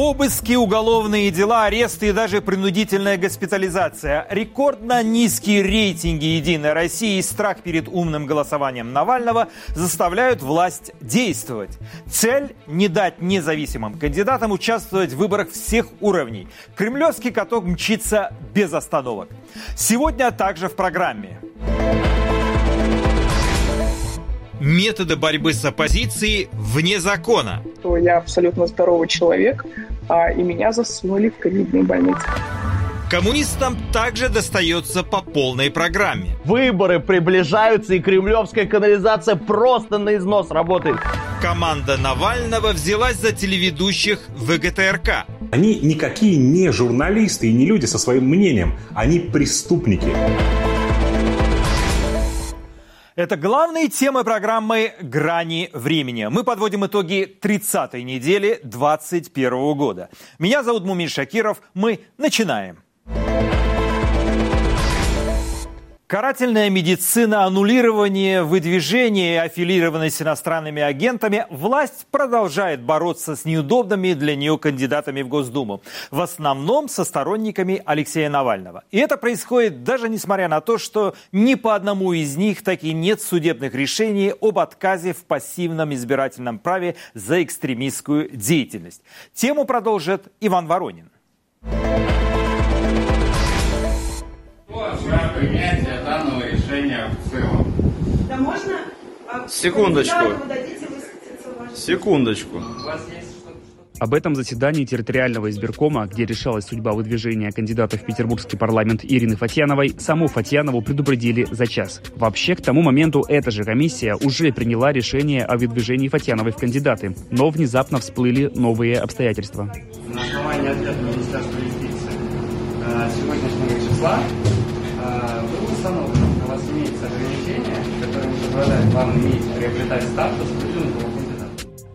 Обыски, уголовные дела, аресты и даже принудительная госпитализация. Рекордно низкие рейтинги «Единой России» и страх перед умным голосованием Навального заставляют власть действовать. Цель – не дать независимым кандидатам участвовать в выборах всех уровней. Кремлевский каток мчится без остановок. Сегодня также в программе. Методы борьбы с оппозицией вне закона. Я абсолютно здоровый человек, а, и меня засунули в ковидные больницы. Коммунистам также достается по полной программе. Выборы приближаются, и кремлевская канализация просто на износ работает. Команда Навального взялась за телеведущих ВГТРК. Они никакие не журналисты и не люди со своим мнением. Они преступники. Это главные темы программы «Грани времени». Мы подводим итоги 30-й недели 2021 года. Меня зовут Мумин Шакиров. Мы начинаем. Карательная медицина, аннулирование выдвижения и аффилированность иностранными агентами власть продолжает бороться с неудобными для нее кандидатами в Госдуму. В основном со сторонниками Алексея Навального. И это происходит даже несмотря на то, что ни по одному из них так и нет судебных решений об отказе в пассивном избирательном праве за экстремистскую деятельность. Тему продолжит Иван Воронин. Принятия данного решения в целом. Да можно? А, Секундочку. Секундочку. У вас есть что-то, что Об этом заседании территориального избиркома, где решалась судьба выдвижения кандидата в петербургский парламент Ирины Фатьяновой, саму Фатьянову предупредили за час. Вообще, к тому моменту эта же комиссия уже приняла решение о выдвижении Фатьяновой в кандидаты, но внезапно всплыли новые обстоятельства. на основании ответа Министерства юстиции э, сегодняшнего числа позволяет вам иметь приобретать статус кандидата.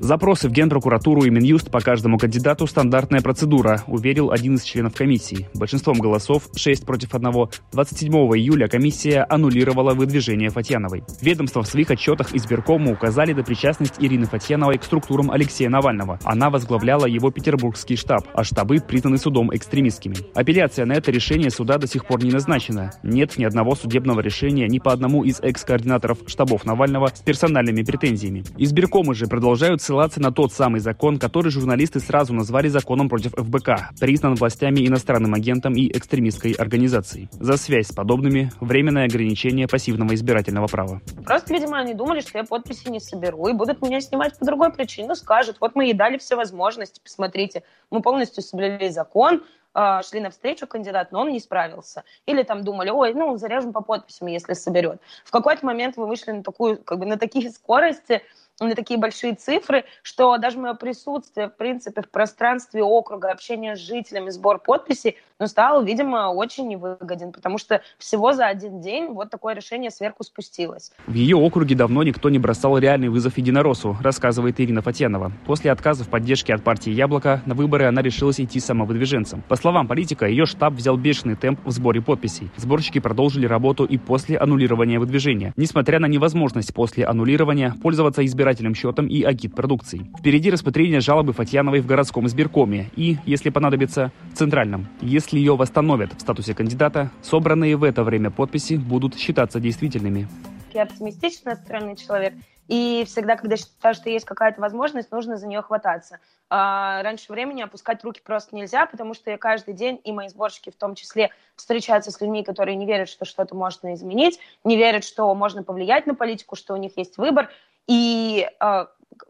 Запросы в Генпрокуратуру и Минюст по каждому кандидату – стандартная процедура, уверил один из членов комиссии. Большинством голосов, 6 против 1, 27 июля комиссия аннулировала выдвижение Фатьяновой. Ведомства в своих отчетах избиркому указали на причастность Ирины Фатьяновой к структурам Алексея Навального. Она возглавляла его петербургский штаб, а штабы признаны судом экстремистскими. Апелляция на это решение суда до сих пор не назначена. Нет ни одного судебного решения ни по одному из экс-координаторов штабов Навального с персональными претензиями. Избиркомы же продолжают ссылаться на тот самый закон, который журналисты сразу назвали законом против ФБК, признан властями иностранным агентом и экстремистской организацией. За связь с подобными – временное ограничение пассивного избирательного права. Просто, видимо, они думали, что я подписи не соберу и будут меня снимать по другой причине. Ну, скажут, вот мы ей дали все возможности, посмотрите, мы полностью соблюли закон, э, шли навстречу кандидат, но он не справился. Или там думали, ой, ну, зарежем по подписям, если соберет. В какой-то момент вы вышли на такую, как бы на такие скорости, на такие большие цифры, что даже мое присутствие, в принципе, в пространстве округа, общение с жителями, сбор подписей, ну, стал, видимо, очень невыгоден, потому что всего за один день вот такое решение сверху спустилось. В ее округе давно никто не бросал реальный вызов единороссу, рассказывает Ирина Фатьянова. После отказа в поддержке от партии «Яблоко» на выборы она решилась идти самовыдвиженцем. По словам политика, ее штаб взял бешеный темп в сборе подписей. Сборщики продолжили работу и после аннулирования выдвижения, несмотря на невозможность после аннулирования пользоваться избирательным счетом и агит-продукцией. Впереди рассмотрение жалобы Фатьяновой в городском избиркоме и, если понадобится, в центральном. Если ее восстановят в статусе кандидата, собранные в это время подписи будут считаться действительными. Я оптимистично настроенный человек, и всегда, когда считаю, что есть какая-то возможность, нужно за нее хвататься. А раньше времени опускать руки просто нельзя, потому что я каждый день, и мои сборщики в том числе, встречаются с людьми, которые не верят, что что-то можно изменить, не верят, что можно повлиять на политику, что у них есть выбор. И э,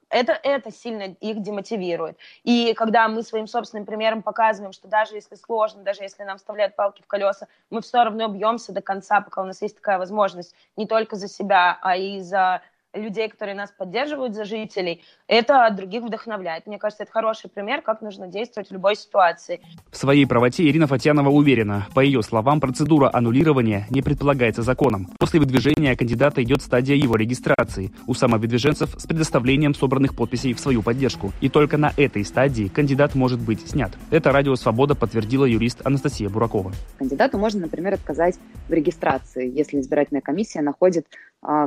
это, это сильно их демотивирует. И когда мы своим собственным примером показываем, что даже если сложно, даже если нам вставляют палки в колеса, мы все равно бьемся до конца, пока у нас есть такая возможность, не только за себя, а и за людей, которые нас поддерживают, за жителей, это других вдохновляет. Мне кажется, это хороший пример, как нужно действовать в любой ситуации. В своей правоте Ирина Фатьянова уверена. По ее словам, процедура аннулирования не предполагается законом. После выдвижения кандидата идет стадия его регистрации у самовыдвиженцев с предоставлением собранных подписей в свою поддержку. И только на этой стадии кандидат может быть снят. Это Радио Свобода подтвердила юрист Анастасия Буракова. Кандидату можно, например, отказать в регистрации, если избирательная комиссия находит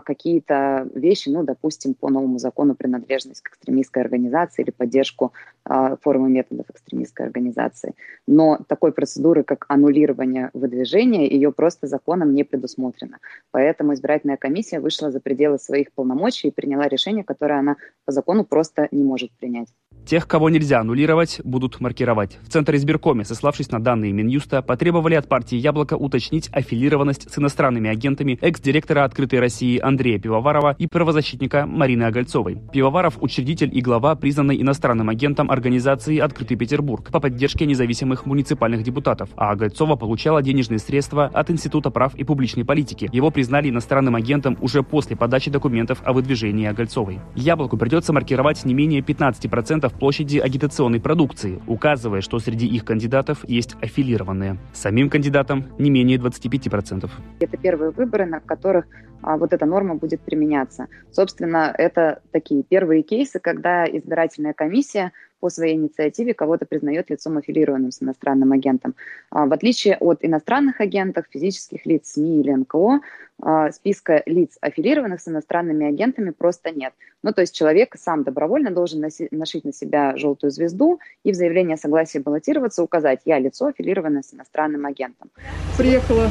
какие-то вещи, ну, допустим, по новому закону принадлежность к экстремистской организации или поддержку а, формы методов экстремистской организации. Но такой процедуры, как аннулирование выдвижения, ее просто законом не предусмотрено. Поэтому избирательная комиссия вышла за пределы своих полномочий и приняла решение, которое она по закону просто не может принять. Тех, кого нельзя аннулировать, будут маркировать. В Центре избиркоме, сославшись на данные Минюста, потребовали от партии «Яблоко» уточнить аффилированность с иностранными агентами экс-директора «Открытой России» Андрея Пивоварова и правозащитника Марины Огольцовой. Пивоваров – учредитель и глава, признанной иностранным агентом организации «Открытый Петербург» по поддержке независимых муниципальных депутатов, а Огольцова получала денежные средства от Института прав и публичной политики. Его признали иностранным агентом уже после подачи документов о выдвижении Огольцовой. «Яблоку» придется маркировать не менее 15% площади агитационной продукции, указывая, что среди их кандидатов есть аффилированные. Самим кандидатам не менее 25%. Это первые выборы, на которых а, вот эта норма будет применяться. Собственно, это такие первые кейсы, когда избирательная комиссия по своей инициативе кого-то признает лицом аффилированным с иностранным агентом. А, в отличие от иностранных агентов, физических лиц, СМИ или НКО, а, списка лиц, аффилированных с иностранными агентами, просто нет. Ну, то есть человек сам добровольно должен носи, носить на себя желтую звезду и в заявлении о согласии баллотироваться указать «я лицо, аффилированное с иностранным агентом». Приехала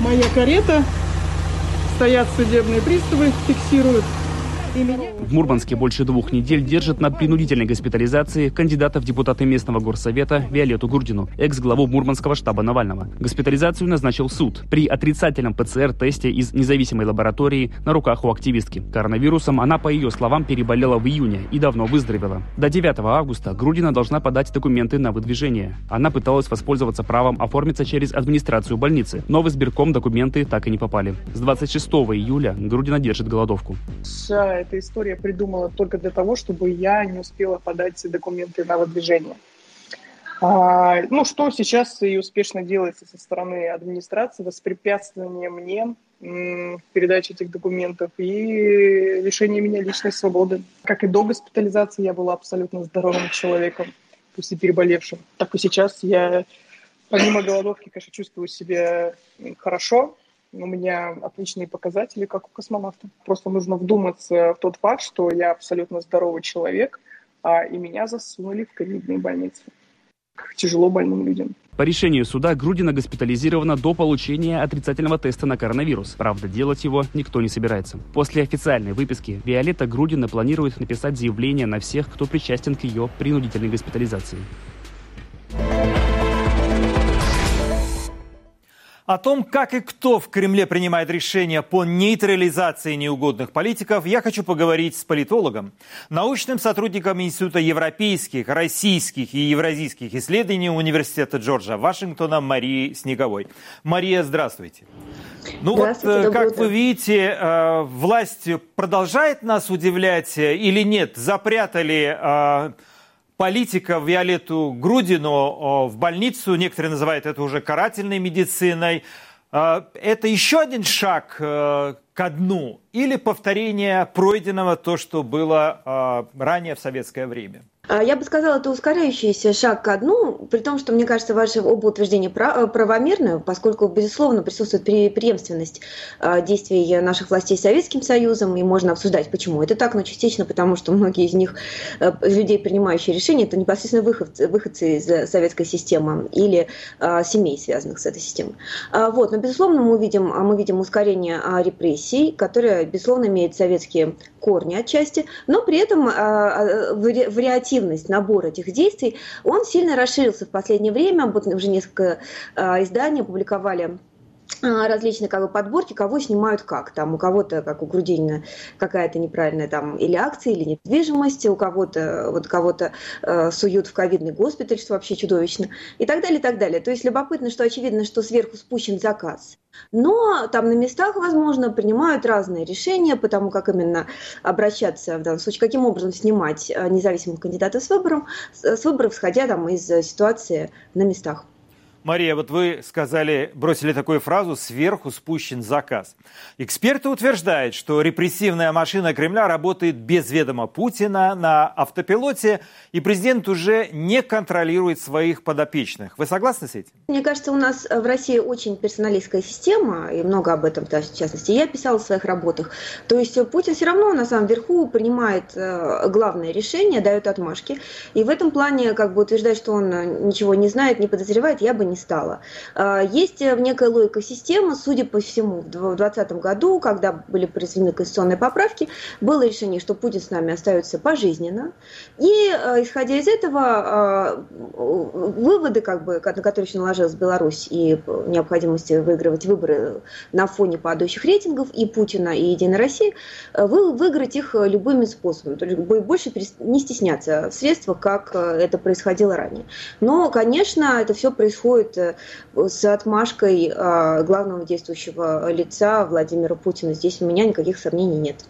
моя карета, стоят судебные приставы, фиксируют в Мурманске больше двух недель держат на принудительной госпитализации кандидата в депутаты местного горсовета Виолетту Гурдину, экс-главу Мурманского штаба Навального. Госпитализацию назначил суд при отрицательном ПЦР-тесте из независимой лаборатории на руках у активистки. Коронавирусом она, по ее словам, переболела в июне и давно выздоровела. До 9 августа Грудина должна подать документы на выдвижение. Она пыталась воспользоваться правом оформиться через администрацию больницы, но в избирком документы так и не попали. С 26 июля Грудина держит голодовку эта история придумала только для того, чтобы я не успела подать документы на выдвижение. А, ну, что сейчас и успешно делается со стороны администрации, воспрепятствование мне передачи этих документов и лишение меня личной свободы. Как и до госпитализации я была абсолютно здоровым человеком, пусть и переболевшим. Так и сейчас я, помимо голодовки, конечно, чувствую себя хорошо, у меня отличные показатели, как у космонавта. Просто нужно вдуматься в тот факт, что я абсолютно здоровый человек, а, и меня засунули в ковидные больницы к тяжело больным людям. По решению суда Грудина госпитализирована до получения отрицательного теста на коронавирус. Правда, делать его никто не собирается. После официальной выписки Виолетта Грудина планирует написать заявление на всех, кто причастен к ее принудительной госпитализации. О том, как и кто в Кремле принимает решения по нейтрализации неугодных политиков, я хочу поговорить с политологом, научным сотрудником Института европейских, российских и евразийских исследований Университета Джорджа Вашингтона Марии Снеговой. Мария, здравствуйте. Ну вот, э, как утро. вы видите, э, власть продолжает нас удивлять э, или нет? Запрятали политика Виолетту Грудину в больницу. Некоторые называют это уже карательной медициной. А, это еще один шаг э, ко дну или повторение пройденного то, что было а, ранее в советское время? А, я бы сказала, это ускоряющийся шаг ко дну, при том, что, мне кажется, ваше оба утверждения э, правомерны, поскольку, безусловно, присутствует преемственность а, действий наших властей Советским Союзом, и можно обсуждать, почему это так, но частично потому, что многие из них, э, людей, принимающие решения, это непосредственно выходцы, выходцы из советской системы или а, семей, связанных с этой системой. Вот, но, безусловно, мы видим, мы видим ускорение репрессий, которое, безусловно, имеет советские корни отчасти, но при этом вариативность эффективность набора этих действий, он сильно расширился в последнее время. Вот уже несколько э, изданий опубликовали а, различные как бы, подборки, кого снимают как. Там у кого-то, как у Грудинина, какая-то неправильная там или акция, или недвижимость, у кого-то вот кого-то э, суют в ковидный госпиталь, что вообще чудовищно, и так далее, и так далее. То есть любопытно, что очевидно, что сверху спущен заказ. Но там на местах, возможно, принимают разные решения, потому как именно обращаться в данном случае, каким образом снимать независимых кандидатов с, выбором, с выборов, исходя там из ситуации на местах. Мария, вот вы сказали, бросили такую фразу «сверху спущен заказ». Эксперты утверждают, что репрессивная машина Кремля работает без ведома Путина на автопилоте, и президент уже не контролирует своих подопечных. Вы согласны с этим? Мне кажется, у нас в России очень персоналистская система, и много об этом, в частности, я писала в своих работах. То есть Путин все равно на самом верху принимает э, главное решение, дает отмашки. И в этом плане, как бы утверждать, что он ничего не знает, не подозревает, я бы не стала. А, есть э, некая логика системы, судя по всему, в 2020 году, когда были произведены конституционные поправки, было решение, что Путин с нами остается пожизненно. И э, исходя из этого, а, выводы, как бы, на которые еще наложилась Беларусь и необходимости выигрывать выборы на фоне падающих рейтингов и Путина, и Единой России, э, выиграть их любыми способами. То есть больше не стесняться в средствах, как это происходило ранее. Но, конечно, это все происходит происходит э, с отмашкой э, главного действующего лица Владимира Путина. Здесь у меня никаких сомнений нет.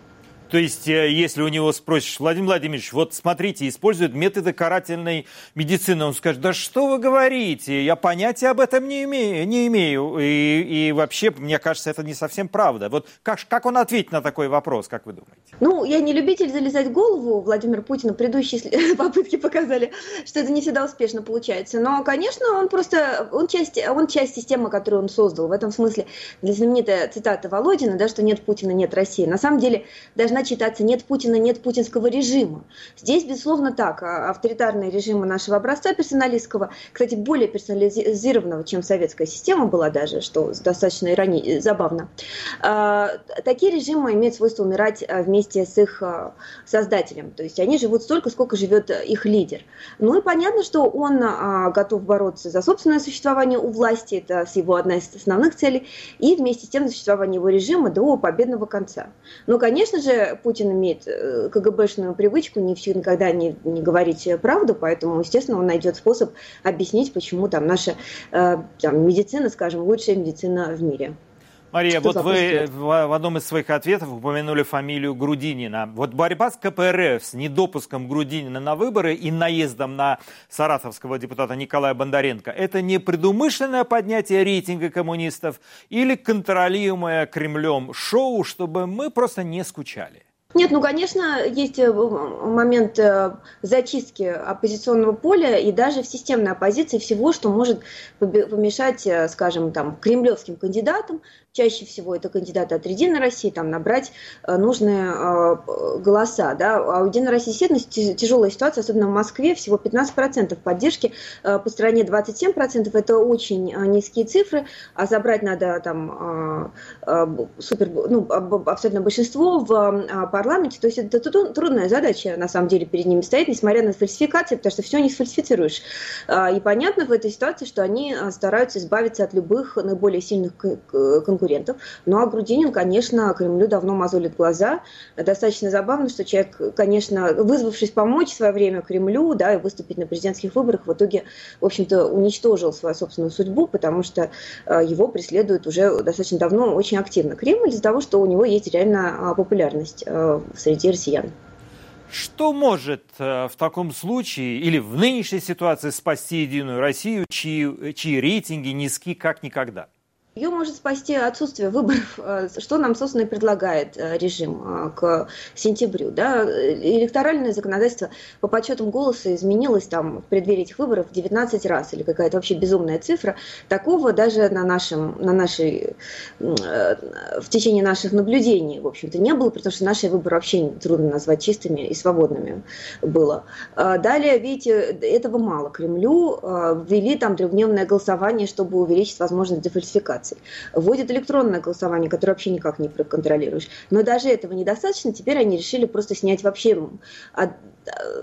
То есть, э, если у него спросишь, Владимир Владимирович, вот смотрите, используют методы карательной медицины, он скажет, да что вы говорите, я понятия об этом не имею, не имею. И, и вообще, мне кажется, это не совсем правда. Вот как, как он ответит на такой вопрос, как вы думаете? Ну, я не любитель залезать в голову Владимира Путина. Предыдущие попытки показали, что это не всегда успешно получается. Но, конечно, он просто, он часть, он часть системы, которую он создал. В этом смысле, для знаменитая цитата Володина, да, что нет Путина, нет России. На самом деле, даже должна читаться «нет Путина, нет путинского режима». Здесь, безусловно, так. А авторитарные режимы нашего образца персоналистского, кстати, более персонализированного, чем советская система была даже, что достаточно ирони... забавно. А, такие режимы имеют свойство умирать а, вместе с их создателем. То есть они живут столько, сколько живет их лидер. Ну и понятно, что он готов бороться за собственное существование у власти, это его одна из основных целей, и вместе с тем за существование его режима до победного конца. Но, конечно же, Путин имеет э, КГБшную привычку не все никогда не, не говорить правду, поэтому, естественно, он найдет способ объяснить, почему там наша э, там, медицина, скажем, лучшая медицина в мире. Мария, Что вот вы в одном из своих ответов упомянули фамилию Грудинина. Вот борьба с КПРФ, с недопуском Грудинина на выборы и наездом на саратовского депутата Николая Бондаренко, это не предумышленное поднятие рейтинга коммунистов или контролируемое Кремлем шоу, чтобы мы просто не скучали? Нет, ну, конечно, есть э, момент э, зачистки оппозиционного поля и даже в системной оппозиции всего, что может помешать, э, скажем, там, кремлевским кандидатам чаще всего это кандидаты от Единой России, там набрать э, нужные э, голоса. Да? А у Единой России тяжелая ситуация, особенно в Москве, всего 15% поддержки, э, по стране 27%, это очень низкие цифры, а забрать надо там супер, ну, абсолютно большинство в парламенте, то есть это трудная задача, на самом деле, перед ними стоит, несмотря на фальсификации, потому что все не сфальсифицируешь. И понятно в этой ситуации, что они стараются избавиться от любых наиболее сильных конкурентов конкурентов. Ну а Грудинин, конечно, Кремлю давно мозолит глаза. Достаточно забавно, что человек, конечно, вызвавшись помочь в свое время Кремлю, да, и выступить на президентских выборах, в итоге, в общем-то, уничтожил свою собственную судьбу, потому что э, его преследуют уже достаточно давно очень активно Кремль из-за того, что у него есть реально а, популярность э, среди россиян. Что может э, в таком случае или в нынешней ситуации спасти Единую Россию, чьи, чьи рейтинги низки как никогда? Ее может спасти отсутствие выборов, э, что нам, собственно, и предлагает э, режим э, к сентябрю. Да? Электоральное законодательство по подсчетам голоса изменилось там в преддверии этих выборов 19 раз, или какая-то вообще безумная цифра. Такого даже на, нашем, на нашей, в течение наших наблюдений, в общем-то, не было, потому что наши выборы вообще трудно назвать чистыми и свободными было. Далее, видите, этого мало. Кремлю ввели там трехдневное голосование, чтобы увеличить возможность дефальсификации информацией. Вводят электронное голосование, которое вообще никак не проконтролируешь. Но даже этого недостаточно. Теперь они решили просто снять вообще от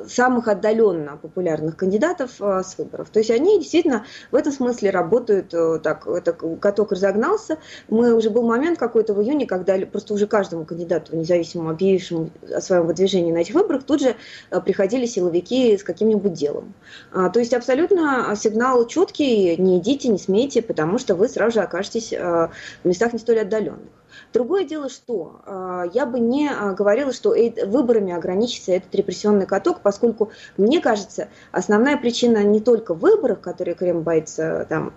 самых отдаленно популярных кандидатов э, с выборов. То есть они действительно в этом смысле работают э, так, это каток разогнался. Мы уже был момент какой-то в июне, когда просто уже каждому кандидату, независимо объявившему о своем выдвижении на этих выборах, тут же э, приходили силовики с каким-нибудь делом. А, то есть абсолютно сигнал четкий, не идите, не смейте, потому что вы сразу же окажетесь в местах не столь отдаленных. Другое дело, что э, я бы не э, говорила, что выборами ограничится этот репрессионный каток, поскольку, мне кажется, основная причина не только в выборах, которые Кремль боится там,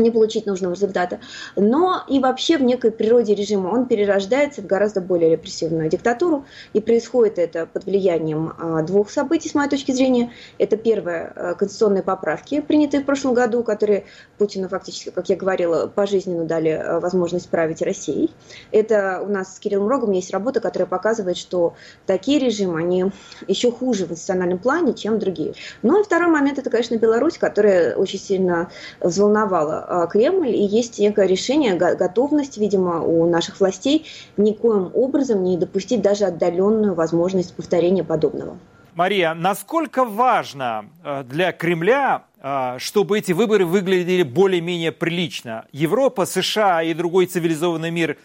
не получить нужного результата. Но и вообще в некой природе режима он перерождается в гораздо более репрессивную диктатуру, и происходит это под влиянием а, двух событий, с моей точки зрения. Это первое, а, конституционные поправки, принятые в прошлом году, которые Путину фактически, как я говорила, пожизненно дали а, возможность править Россией. Это у нас с Кириллом Рогом есть работа, которая показывает, что такие режимы, они еще хуже в национальном плане, чем другие. Ну и второй момент, это, конечно, Беларусь, которая очень сильно взволновала Кремль, и есть некое решение, готовность, видимо, у наших властей никоим образом не допустить даже отдаленную возможность повторения подобного. Мария, насколько важно э, для Кремля, э, чтобы эти выборы выглядели более-менее прилично? Европа, США и другой цивилизованный мир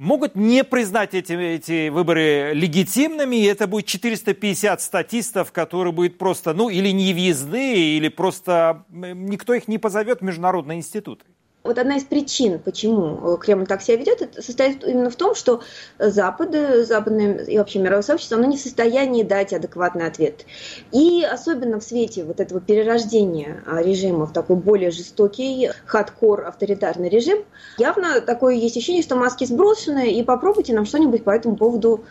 могут не признать эти, эти выборы легитимными, и это будет 450 статистов, которые будут просто, ну, или не въездные, или просто никто их не позовет в международные институты. Вот одна из причин, почему э, Кремль так себя ведет, состоит именно в том, что Запад, западное и вообще мировое сообщество, оно не в состоянии дать адекватный ответ. И особенно в свете вот этого перерождения а, режима в такой более жестокий, хардкор, авторитарный режим, явно такое есть ощущение, что маски сброшены, и попробуйте нам что-нибудь по этому поводу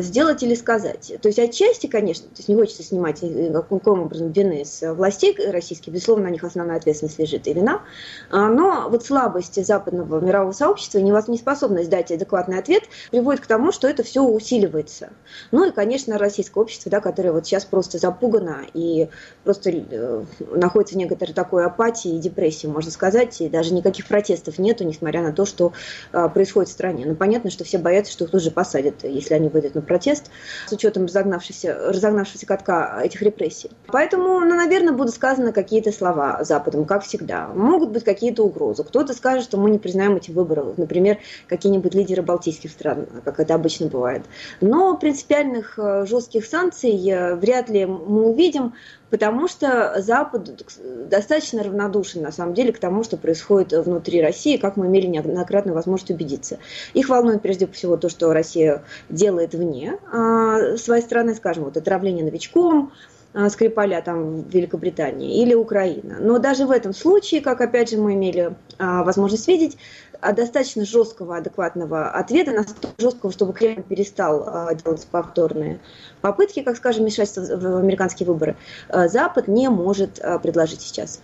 сделать или сказать. То есть отчасти, конечно, то есть не хочется снимать никаким образом вины с властей российских, безусловно, на них основная ответственность лежит и вина, а, но вот слабость западного мирового сообщества неспособность дать адекватный ответ приводит к тому, что это все усиливается. Ну и, конечно, российское общество, да, которое вот сейчас просто запугано и просто э, находится в некоторой такой апатии и депрессии, можно сказать, и даже никаких протестов нету, несмотря на то, что э, происходит в стране. Но понятно, что все боятся, что их тут же посадят, если они выйдут на протест, с учетом разогнавшегося, разогнавшегося катка этих репрессий. Поэтому, ну, наверное, будут сказаны какие-то слова Западом, как всегда. Могут быть какие-то угрозы. Кто-то скажет, что мы не признаем эти выборы, например, какие-нибудь лидеры балтийских стран, как это обычно бывает. Но принципиальных э, жестких санкций э, вряд ли мы увидим, потому что Запад достаточно равнодушен, на самом деле, к тому, что происходит внутри России, как мы имели неоднократно возможность убедиться. Их волнует прежде всего то, что Россия делает вне а, своей страны, скажем, вот отравление новичком, а, Скрипаля там в Великобритании или Украина. Но даже в этом случае, как опять же мы имели а, возможность видеть, а, достаточно жесткого, адекватного ответа, настолько жесткого, чтобы Кремль перестал а, делать повторные попытки, как скажем, мешать в американские выборы, а, Запад не может а, предложить сейчас.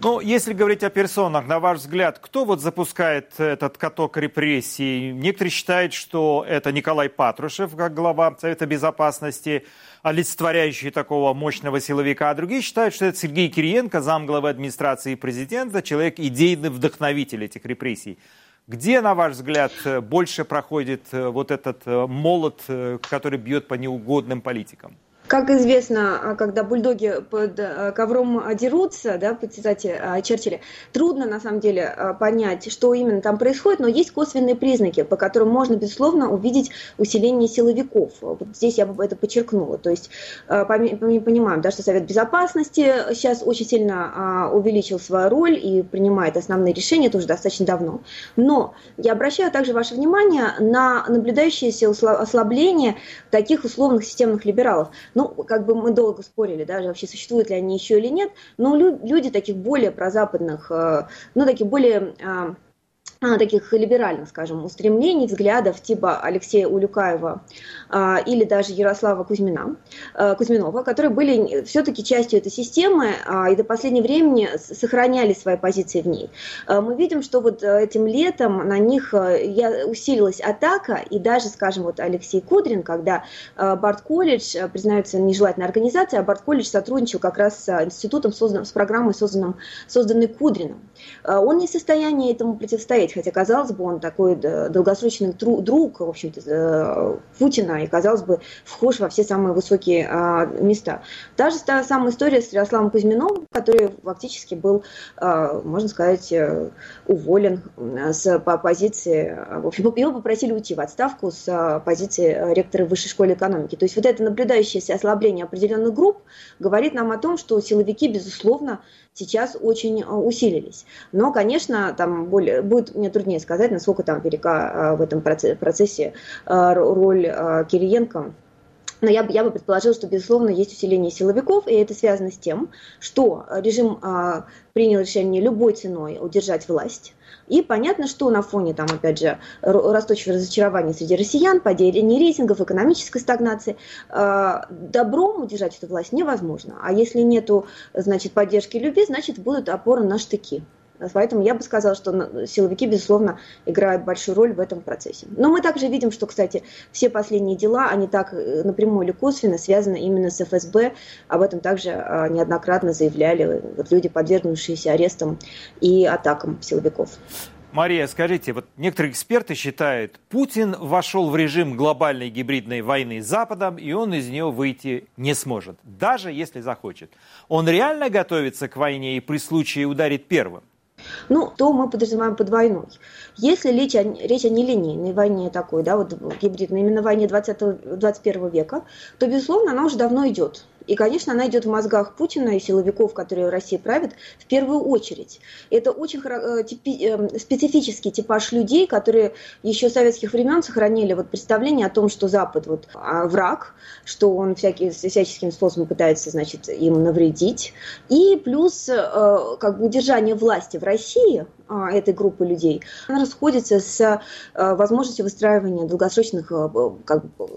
Ну, если говорить о персонах, на ваш взгляд, кто вот запускает этот каток репрессий? Некоторые считают, что это Николай Патрушев, как глава Совета Безопасности, олицетворяющий такого мощного силовика, а другие считают, что это Сергей Кириенко, замглавы администрации президента, человек идейный вдохновитель этих репрессий. Где, на ваш взгляд, больше проходит э, вот этот э, молот, э, который бьет по неугодным политикам? Как известно, а, когда бульдоги под а, ковром дерутся, да, по цитате а, Черчилля, трудно на самом деле понять, что именно там происходит, но есть косвенные признаки, по которым можно, безусловно, увидеть усиление силовиков. Вот здесь я бы это подчеркнула. То есть мы понимаем, да, что Совет Безопасности сейчас очень сильно увеличил свою роль и принимает основные решения, это уже достаточно давно. Но я обращаю также ваше внимание на наблюдающееся ослабление таких условных системных либералов ну, как бы мы долго спорили, даже вообще существуют ли они еще или нет, но люди таких более прозападных, э, ну, таких более а, таких либеральных, скажем, устремлений, взглядов типа Алексея Улюкаева а, или даже Ярослава Кузьмина, а, Кузьминова, которые были все-таки частью этой системы а, и до последнего времени сохраняли свои позиции в ней. А, мы видим, что вот этим летом на них я, усилилась атака, и даже, скажем, вот Алексей Кудрин, когда а, Барт колледж признается нежелательной организацией, а Барт колледж сотрудничал как раз с институтом, созданным, с программой, созданным, созданной Кудрином. А, он не в состоянии этому противостоять смотреть, хотя, казалось бы, он такой долгосрочный друг, в общем-то, э, Путина, и, казалось бы, вхож во все самые высокие а, места. Та же та самая история с Ярославом Кузьминовым, который фактически был, а, можно сказать, э, уволен с по позиции, в общем, его попросили уйти в отставку с позиции ректора Высшей школы экономики. То есть вот это наблюдающееся ослабление определенных групп говорит нам о том, что силовики, безусловно, сейчас очень а, усилились. Но, конечно, там более, будет мне труднее сказать, насколько там велика а, в этом процессе а, роль Кириенко но я, я бы предположила, что, безусловно, есть усиление силовиков, и это связано с тем, что режим а, принял решение любой ценой удержать власть. И понятно, что на фоне, там, опять же, растущего разочарования среди россиян, падения рейтингов, экономической стагнации, э, добром удержать эту власть невозможно. А если нету, значит, поддержки любви, значит, будут опоры на штыки. Поэтому я бы сказала, что силовики, безусловно, играют большую роль в этом процессе. Но мы также видим, что, кстати, все последние дела, они так э, напрямую или косвенно связаны именно с ФСБ. Об этом также а, неоднократно заявляли вот люди, подвергнувшиеся арестам и атакам силовиков. Мария, скажите, вот некоторые эксперты считают, Путин вошел в режим глобальной гибридной войны с Западом, и он из нее выйти не сможет, даже если захочет. Он реально готовится к войне и при случае ударит первым? Ну, то мы подразумеваем под войной. Если речь о, речь о нелинейной войне такой, да, вот гибридной, именно войне 20, 21 века, то, безусловно, она уже давно идет. И, конечно, она идет в мозгах Путина и силовиков, которые Россией правят, в первую очередь. Это очень э, типи, э, специфический типаж людей, которые еще советских времен сохранили вот представление о том, что Запад вот а, враг, что он всякий, всяческим способом пытается, значит, им навредить. И плюс э, как бы удержание власти в России а, этой группы людей, она расходится с возможностью выстраивания долгосрочных как бы,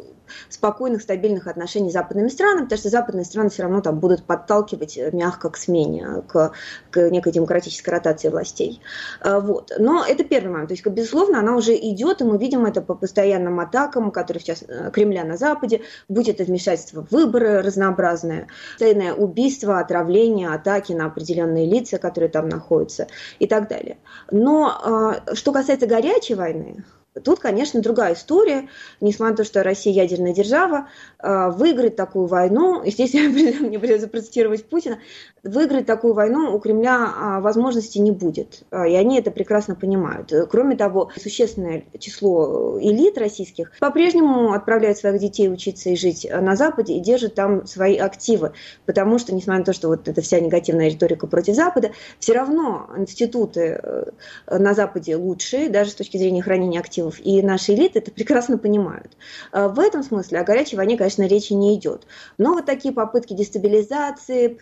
спокойных, стабильных отношений с западными странами, потому что западные страны все равно там будут подталкивать э, мягко к смене, к, к некой демократической ротации властей. Э, вот. Но это первый момент. То есть, безусловно, она уже идет, и мы видим это по постоянным атакам, которые сейчас э, Кремля на Западе, будь это вмешательство в выборы разнообразное, тайное убийство, отравление, атаки на определенные лица, которые там находятся и так далее. Но что касается горячей войны, Тут, конечно, другая история. Несмотря на то, что Россия ядерная держава, а, выиграть такую войну, естественно, мне придется процитировать Путина, выиграть такую войну у Кремля а, возможности не будет. А, и они это прекрасно понимают. Кроме того, существенное число элит российских по-прежнему отправляют своих детей учиться и жить на Западе и держат там свои активы. Потому что, несмотря на то, что вот эта вся негативная риторика против Запада, все равно институты э, на Западе лучшие, даже с точки зрения хранения активов активов, и наши элиты это прекрасно понимают. А, в этом смысле о горячей войне, конечно, речи не идет. Но вот такие попытки дестабилизации,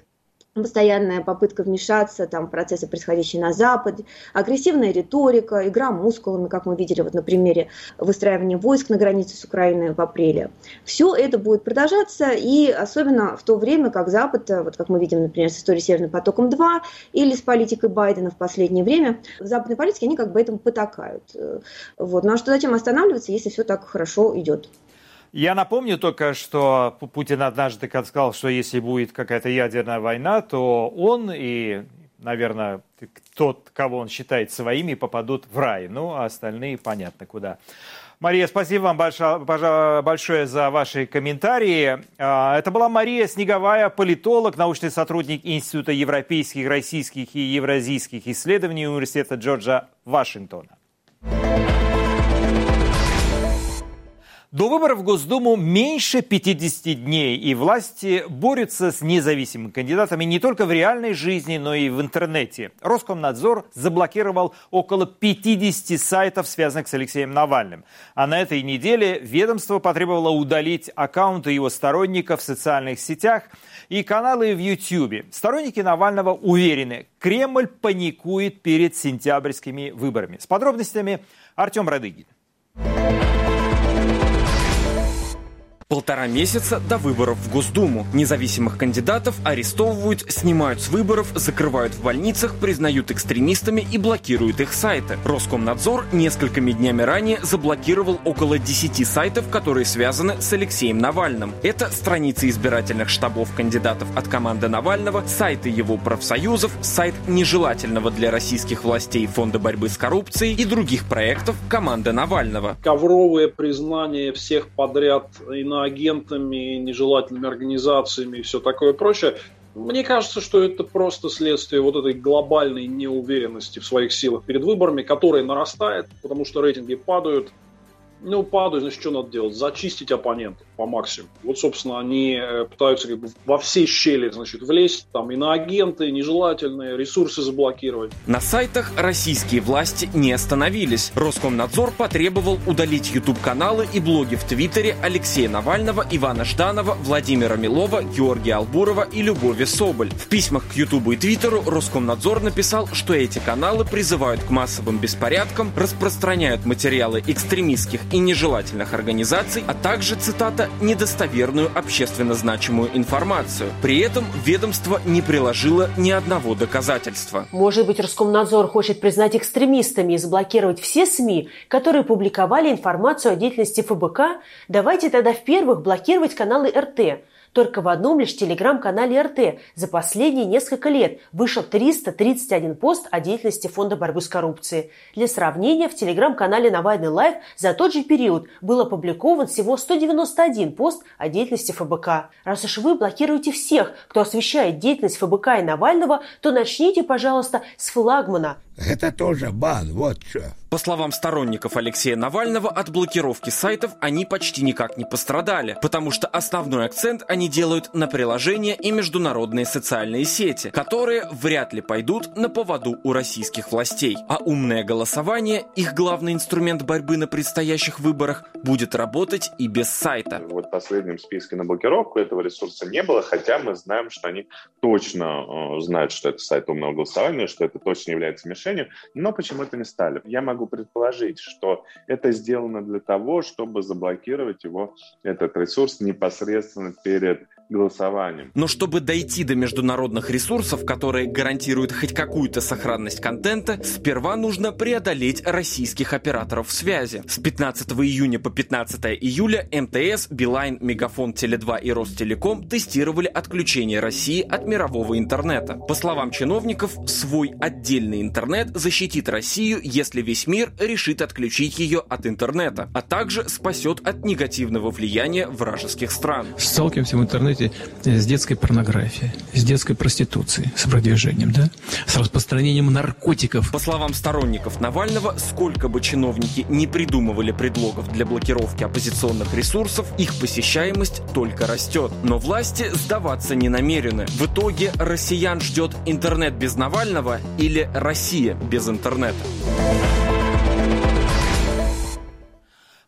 постоянная попытка вмешаться там, в процессы, происходящие на Западе, агрессивная риторика, игра мускулами, как мы видели вот на примере выстраивания войск на границе с Украиной в апреле. Все это будет продолжаться, и особенно в то время, как Запад, вот как мы видим, например, с историей Северным потоком-2 или с политикой Байдена в последнее время, в западной политике они как бы этому потакают. Вот. Ну а что зачем останавливаться, если все так хорошо идет? Я напомню только, что Путин однажды сказал, что если будет какая-то ядерная война, то он и, наверное, тот, кого он считает своими, попадут в рай. Ну, а остальные понятно куда. Мария, спасибо вам большое за ваши комментарии. А, это была Мария Снеговая, политолог, научный сотрудник Института европейских, российских и евразийских исследований Университета Джорджа Вашингтона. До выборов в Госдуму меньше 50 дней, и власти борются с независимыми кандидатами не только в реальной жизни, но и в интернете. Роскомнадзор заблокировал около 50 сайтов, связанных с Алексеем Навальным. А на этой неделе ведомство потребовало удалить аккаунты его сторонников в социальных сетях и каналы в YouTube. Сторонники Навального уверены, Кремль паникует перед сентябрьскими выборами. С подробностями Артем Радыгин. Полтора месяца до выборов в Госдуму. Независимых кандидатов арестовывают, снимают с выборов, закрывают в больницах, признают экстремистами и блокируют их сайты. Роскомнадзор несколькими днями ранее заблокировал около 10 сайтов, которые связаны с Алексеем Навальным. Это страницы избирательных штабов кандидатов от команды Навального, сайты его профсоюзов, сайт нежелательного для российских властей Фонда борьбы с коррупцией и других проектов команды Навального. Ковровые признания всех подряд и на агентами, нежелательными организациями и все такое прочее. Мне кажется, что это просто следствие вот этой глобальной неуверенности в своих силах перед выборами, которая нарастает, потому что рейтинги падают. Ну, падают, значит, что надо делать? Зачистить оппонентов. По максимуму. Вот, собственно, они э, пытаются как бы во все щели, значит, влезть, там, иноагенты, нежелательные, ресурсы заблокировать. На сайтах российские власти не остановились. Роскомнадзор потребовал удалить YouTube-каналы и блоги в Твиттере Алексея Навального, Ивана Жданова, Владимира Милова, Георгия Албурова и Любови Соболь. В письмах к YouTube и Твиттеру Роскомнадзор написал, что эти каналы призывают к массовым беспорядкам, распространяют материалы экстремистских и нежелательных организаций, а также, цитата, недостоверную общественно значимую информацию. При этом ведомство не приложило ни одного доказательства. Может быть, Роскомнадзор хочет признать экстремистами и заблокировать все СМИ, которые публиковали информацию о деятельности ФБК? Давайте тогда в первых блокировать каналы РТ. Только в одном лишь телеграм-канале РТ за последние несколько лет вышел 331 пост о деятельности Фонда борьбы с коррупцией. Для сравнения, в телеграм-канале Навальный Лайв за тот же период был опубликован всего 191 пост о деятельности ФБК. Раз уж вы блокируете всех, кто освещает деятельность ФБК и Навального, то начните, пожалуйста, с флагмана – это тоже бан, вот что. По словам сторонников Алексея Навального, от блокировки сайтов они почти никак не пострадали, потому что основной акцент они делают на приложения и международные социальные сети, которые вряд ли пойдут на поводу у российских властей. А умное голосование, их главный инструмент борьбы на предстоящих выборах, будет работать и без сайта. Вот в последнем списке на блокировку этого ресурса не было, хотя мы знаем, что они точно э, знают, что это сайт умного голосования, что это точно является мишенью но почему-то не стали. Я могу предположить, что это сделано для того, чтобы заблокировать его, этот ресурс, непосредственно перед голосованием. Но чтобы дойти до международных ресурсов, которые гарантируют хоть какую-то сохранность контента, сперва нужно преодолеть российских операторов связи. С 15 июня по 15 июля МТС, Билайн, Мегафон, Теле2 и Ростелеком тестировали отключение России от мирового интернета. По словам чиновников, свой отдельный интернет защитит Россию, если весь мир решит отключить ее от интернета, а также спасет от негативного влияния вражеских стран. Сталкиваемся в интернете работе с детской порнографией, с детской проституцией, с продвижением, да, с распространением наркотиков. По словам сторонников Навального, сколько бы чиновники не придумывали предлогов для блокировки оппозиционных ресурсов, их посещаемость только растет. Но власти сдаваться не намерены. В итоге россиян ждет интернет без Навального или Россия без интернета.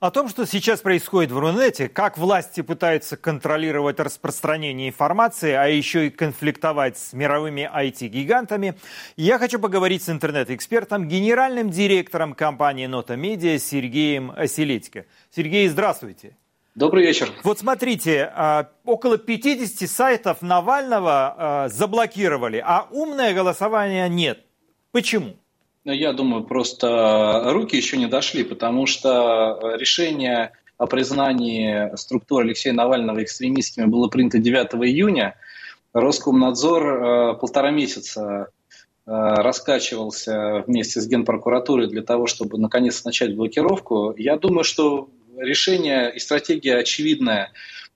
О том, что сейчас происходит в Рунете, как власти пытаются контролировать распространение информации, а еще и конфликтовать с мировыми IT-гигантами, я хочу поговорить с интернет-экспертом, генеральным директором компании Нота Медиа Сергеем Оселедько. Сергей, здравствуйте. Добрый вечер. Вот смотрите, а, около 50 сайтов Навального а, заблокировали, а умное голосование нет. Почему? Ну, я думаю, просто руки еще не дошли, потому что решение о признании структуры Алексея Навального экстремистскими было принято 9 июня. Роскомнадзор э, полтора месяца э, раскачивался вместе с Генпрокуратурой для того, чтобы наконец начать блокировку. Я думаю, что решение и стратегия очевидная,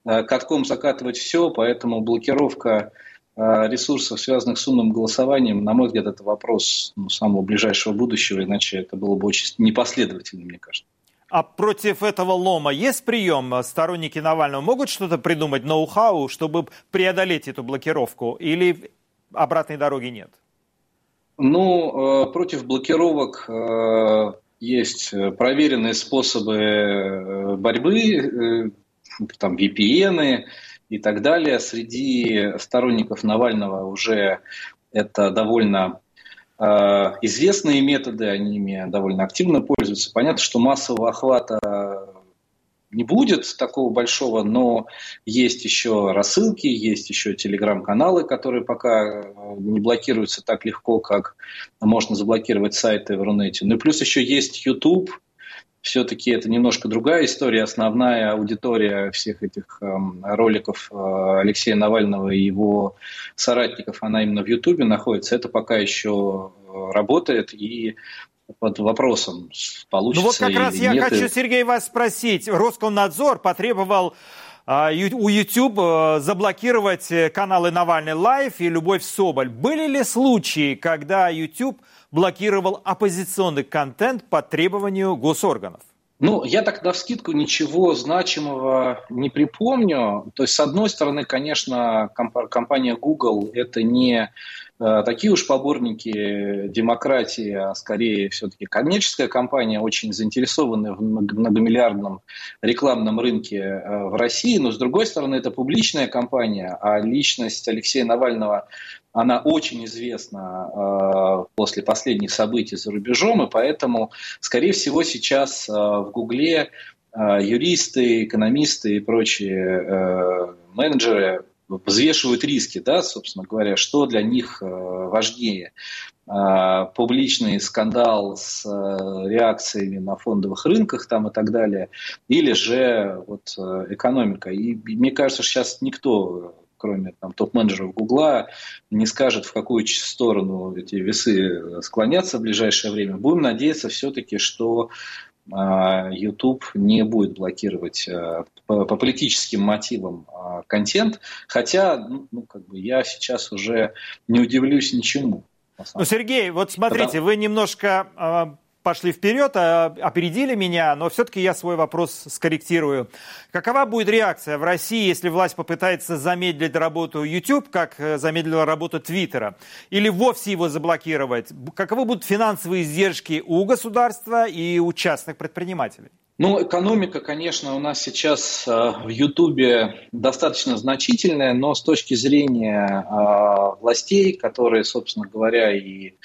э, катком закатывать все, поэтому блокировка Э, ресурсов, связанных с умным голосованием, на мой взгляд, это вопрос ну, самого ближайшего будущего, иначе это было бы очень непоследовательно, мне кажется. А против этого лома есть прием? Сторонники Навального могут что-то придумать, ноу-хау, чтобы преодолеть эту блокировку? Или обратной дороги нет? Ну, э, против блокировок э, есть проверенные способы борьбы, там VPN, и так далее. Среди сторонников Навального уже это довольно э, известные методы, они ими довольно активно пользуются. Понятно, что массового охвата не будет такого большого, но есть еще рассылки, есть еще телеграм-каналы, которые пока не блокируются так легко, как можно заблокировать сайты в Рунете. Ну и плюс еще есть YouTube, все-таки это немножко другая история. Основная аудитория всех этих э, роликов э, Алексея Навального и его соратников, она именно в Ютубе находится. Это пока еще э, работает и под вопросом, получится Ну вот как раз я нет. хочу, Сергей, вас спросить. Роскомнадзор потребовал а, у YouTube э, заблокировать каналы Навальный Лайв и Любовь Соболь. Были ли случаи, когда YouTube блокировал оппозиционный контент по требованию госорганов? Ну, я тогда в скидку ничего значимого не припомню. То есть, с одной стороны, конечно, компания Google это не э, такие уж поборники демократии, а скорее все-таки коммерческая компания, очень заинтересованная в многомиллиардном рекламном рынке э, в России. Но, с другой стороны, это публичная компания, а личность Алексея Навального она очень известна э, после последних событий за рубежом, и поэтому, скорее всего, сейчас э, в Гугле э, юристы, экономисты и прочие э, менеджеры взвешивают риски, да, собственно говоря, что для них важнее. Публичный скандал с реакциями на фондовых рынках там и так далее, или же вот, экономика. И мне кажется, сейчас никто кроме там, топ-менеджеров Гугла, не скажет, в какую сторону эти весы склонятся в ближайшее время. Будем надеяться все-таки, что а, YouTube не будет блокировать а, по, по политическим мотивам а, контент, хотя ну, ну, как бы я сейчас уже не удивлюсь ничему. Ну, Сергей, вот смотрите, Потому... вы немножко пошли вперед, а, опередили меня, но все-таки я свой вопрос скорректирую. Какова будет реакция в России, если власть попытается замедлить работу YouTube, как э, замедлила работу Твиттера, или вовсе его заблокировать? Каковы будут финансовые издержки у государства и у частных предпринимателей? Ну, экономика, конечно, у нас сейчас э, в Ютубе достаточно значительная, но с точки зрения э, властей, которые, собственно говоря, и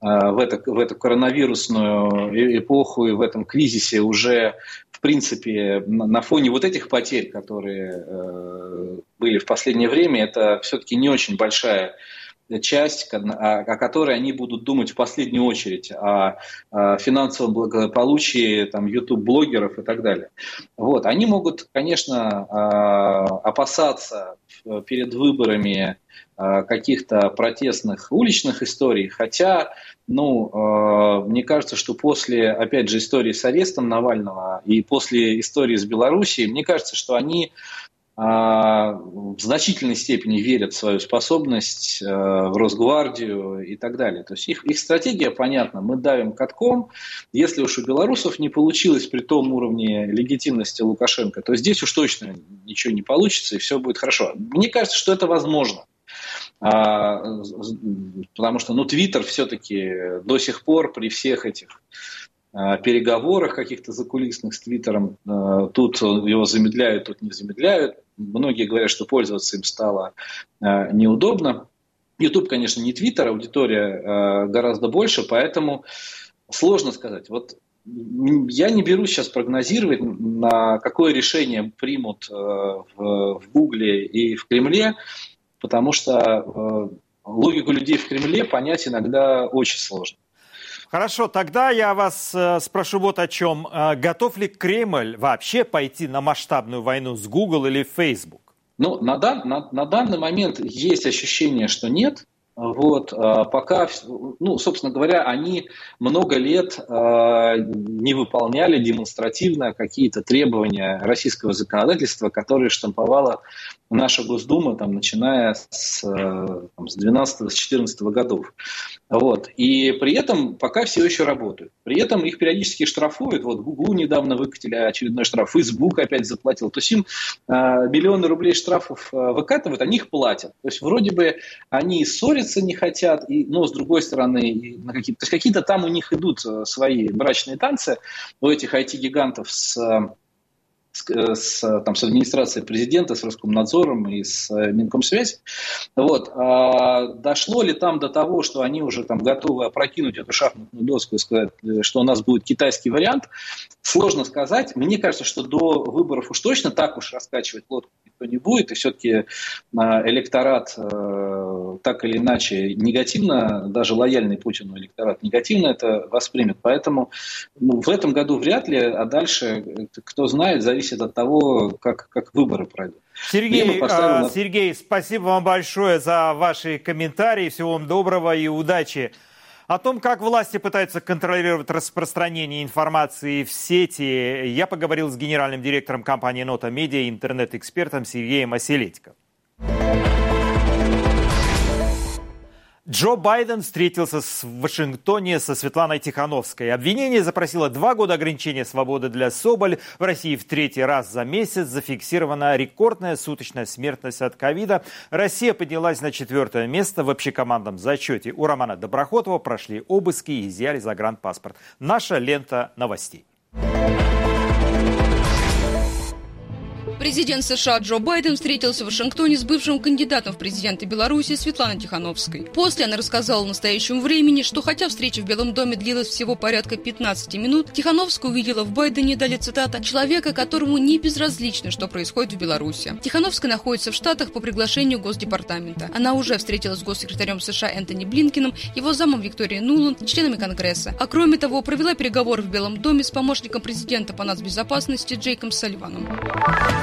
в, это, в эту коронавирусную эпоху и в этом кризисе уже, в принципе, на фоне вот этих потерь, которые э, были в последнее время, это все-таки не очень большая часть, о, которой они будут думать в последнюю очередь, о, финансовом благополучии там, YouTube-блогеров и так далее. Вот. Они могут, конечно, э, опасаться перед выборами Э, каких-то протестных уличных историй, хотя, ну, мне кажется, что после, опять же, истории с арестом Навального и после истории с Белоруссией, мне кажется, что они в значительной степени верят в свою способность в Росгвардию и так далее. То есть их, их стратегия понятна. Мы давим катком. Если уж у белорусов не получилось при том уровне легитимности Лукашенко, то здесь уж точно ничего не получится и все будет хорошо. Мне кажется, что это возможно. А, потому что, ну, Твиттер все-таки до сих пор при всех этих а, переговорах каких-то закулисных с Твиттером, а, тут его замедляют, тут не замедляют. Многие говорят, что пользоваться им стало неудобно. YouTube, конечно, не Твиттер, аудитория гораздо больше, поэтому сложно сказать. Вот я не берусь сейчас прогнозировать, на какое решение примут в Гугле и в Кремле потому что э, логику людей в Кремле понять иногда очень сложно. Хорошо, тогда я вас э, спрошу вот о чем. Э, готов ли Кремль вообще пойти на масштабную войну с Google или Facebook? Ну, на, дан, на, на данный момент есть ощущение, что нет. Вот, а, пока, ну, собственно говоря, они много лет а, не выполняли демонстративно какие-то требования российского законодательства, которые штамповала наша Госдума, там, начиная с, там, с 12-14 годов. Вот. И при этом пока все еще работают. При этом их периодически штрафуют. Вот Google недавно выкатили очередной штраф, Facebook опять заплатил. То есть им э, миллионы рублей штрафов э, выкатывают, они их платят. То есть вроде бы они ссориться не хотят, и, но с другой стороны, на какие то есть какие-то там у них идут э, свои брачные танцы у этих IT-гигантов с с, э, с, там, с администрацией президента, с Роскомнадзором и с э, Минкомсвязь. Вот. А дошло ли там до того, что они уже там готовы опрокинуть эту шахматную доску и сказать, э, что у нас будет китайский вариант? Сложно сказать. Мне кажется, что до выборов уж точно так уж раскачивать лодку никто не будет, и все-таки электорат так или иначе негативно, даже лояльный Путину электорат негативно это воспримет. Поэтому ну, в этом году вряд ли, а дальше, кто знает, зависит от того, как, как выборы пройдут. Сергей, поставим... А, Сергей, спасибо вам большое за ваши комментарии. Всего вам доброго и удачи. О том, как власти пытаются контролировать распространение информации в сети, я поговорил с генеральным директором компании «Нота Медиа» интернет-экспертом Сергеем Оселедько. Джо Байден встретился в Вашингтоне со Светланой Тихановской. Обвинение запросило два года ограничения свободы для Соболь. В России в третий раз за месяц зафиксирована рекордная суточная смертность от ковида. Россия поднялась на четвертое место в общекомандном зачете. У Романа Доброхотова прошли обыски и изъяли загранпаспорт. Наша лента новостей. Президент США Джо Байден встретился в Вашингтоне с бывшим кандидатом в президенты Беларуси Светланой Тихановской. После она рассказала настоящему времени, что хотя встреча в Белом доме длилась всего порядка 15 минут, Тихановская увидела в Байдене, дали цитата, человека, которому не безразлично, что происходит в Беларуси. Тихановская находится в Штатах по приглашению Госдепартамента. Она уже встретилась с госсекретарем США Энтони Блинкиным, его замом Викторией Нуланд членами Конгресса. А кроме того, провела переговоры в Белом доме с помощником президента по нацбезопасности Джейком Салливаном.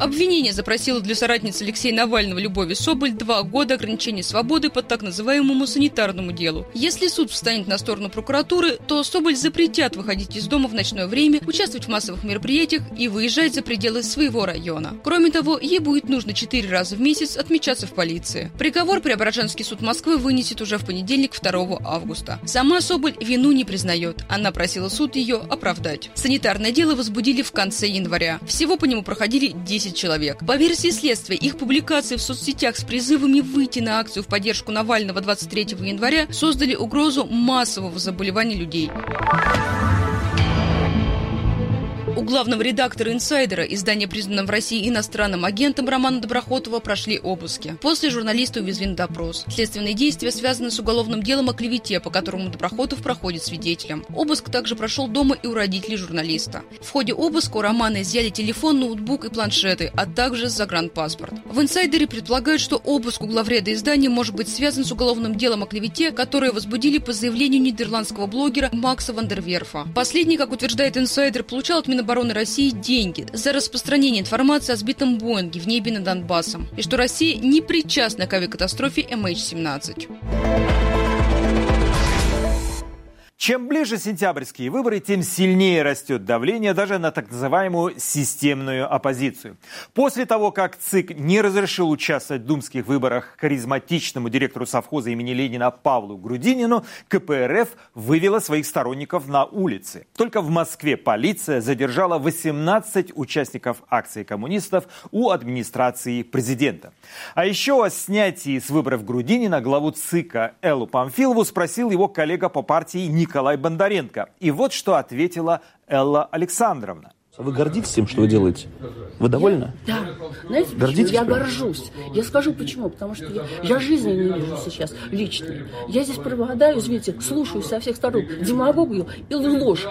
Обвинение запросило для соратницы Алексея Навального Любови Соболь два года ограничения свободы по так называемому санитарному делу. Если суд встанет на сторону прокуратуры, то Соболь запретят выходить из дома в ночное время, участвовать в массовых мероприятиях и выезжать за пределы своего района. Кроме того, ей будет нужно четыре раза в месяц отмечаться в полиции. Приговор Преображенский суд Москвы вынесет уже в понедельник 2 августа. Сама Соболь вину не признает. Она просила суд ее оправдать. Санитарное дело возбудили в конце января. Всего по нему проходили 10 10 человек. По версии следствия, их публикации в соцсетях с призывами выйти на акцию в поддержку Навального 23 января создали угрозу массового заболевания людей. У главного редактора «Инсайдера», издания, признанного в России иностранным агентом Романа Доброхотова, прошли обыски. После журналиста увезли на допрос. Следственные действия связаны с уголовным делом о клевете, по которому Доброхотов проходит свидетелем. Обыск также прошел дома и у родителей журналиста. В ходе обыска у Романа изъяли телефон, ноутбук и планшеты, а также загранпаспорт. В «Инсайдере» предполагают, что обыск у главреда издания может быть связан с уголовным делом о клевете, которое возбудили по заявлению нидерландского блогера Макса Вандерверфа. Последний, как утверждает «Инсайдер», получал от Минобороны обороны России деньги за распространение информации о сбитом Боинге в небе над Донбассом и что Россия не причастна к авиакатастрофе MH17. Чем ближе сентябрьские выборы, тем сильнее растет давление даже на так называемую системную оппозицию. После того, как ЦИК не разрешил участвовать в думских выборах харизматичному директору совхоза имени Ленина Павлу Грудинину, КПРФ вывела своих сторонников на улицы. Только в Москве полиция задержала 18 участников акции коммунистов у администрации президента. А еще о снятии с выборов Грудинина главу ЦИКа Эллу Памфилову спросил его коллега по партии Николай Николай Бондаренко. И вот что ответила Элла Александровна. Вы гордитесь тем, что вы делаете? Вы довольны? Я, да. Знаете, Гордитесь я горжусь. Я скажу почему. Потому что я, я жизни не вижу сейчас личной. Я здесь проводаю, извините, слушаю со всех сторон демагогию и ложь.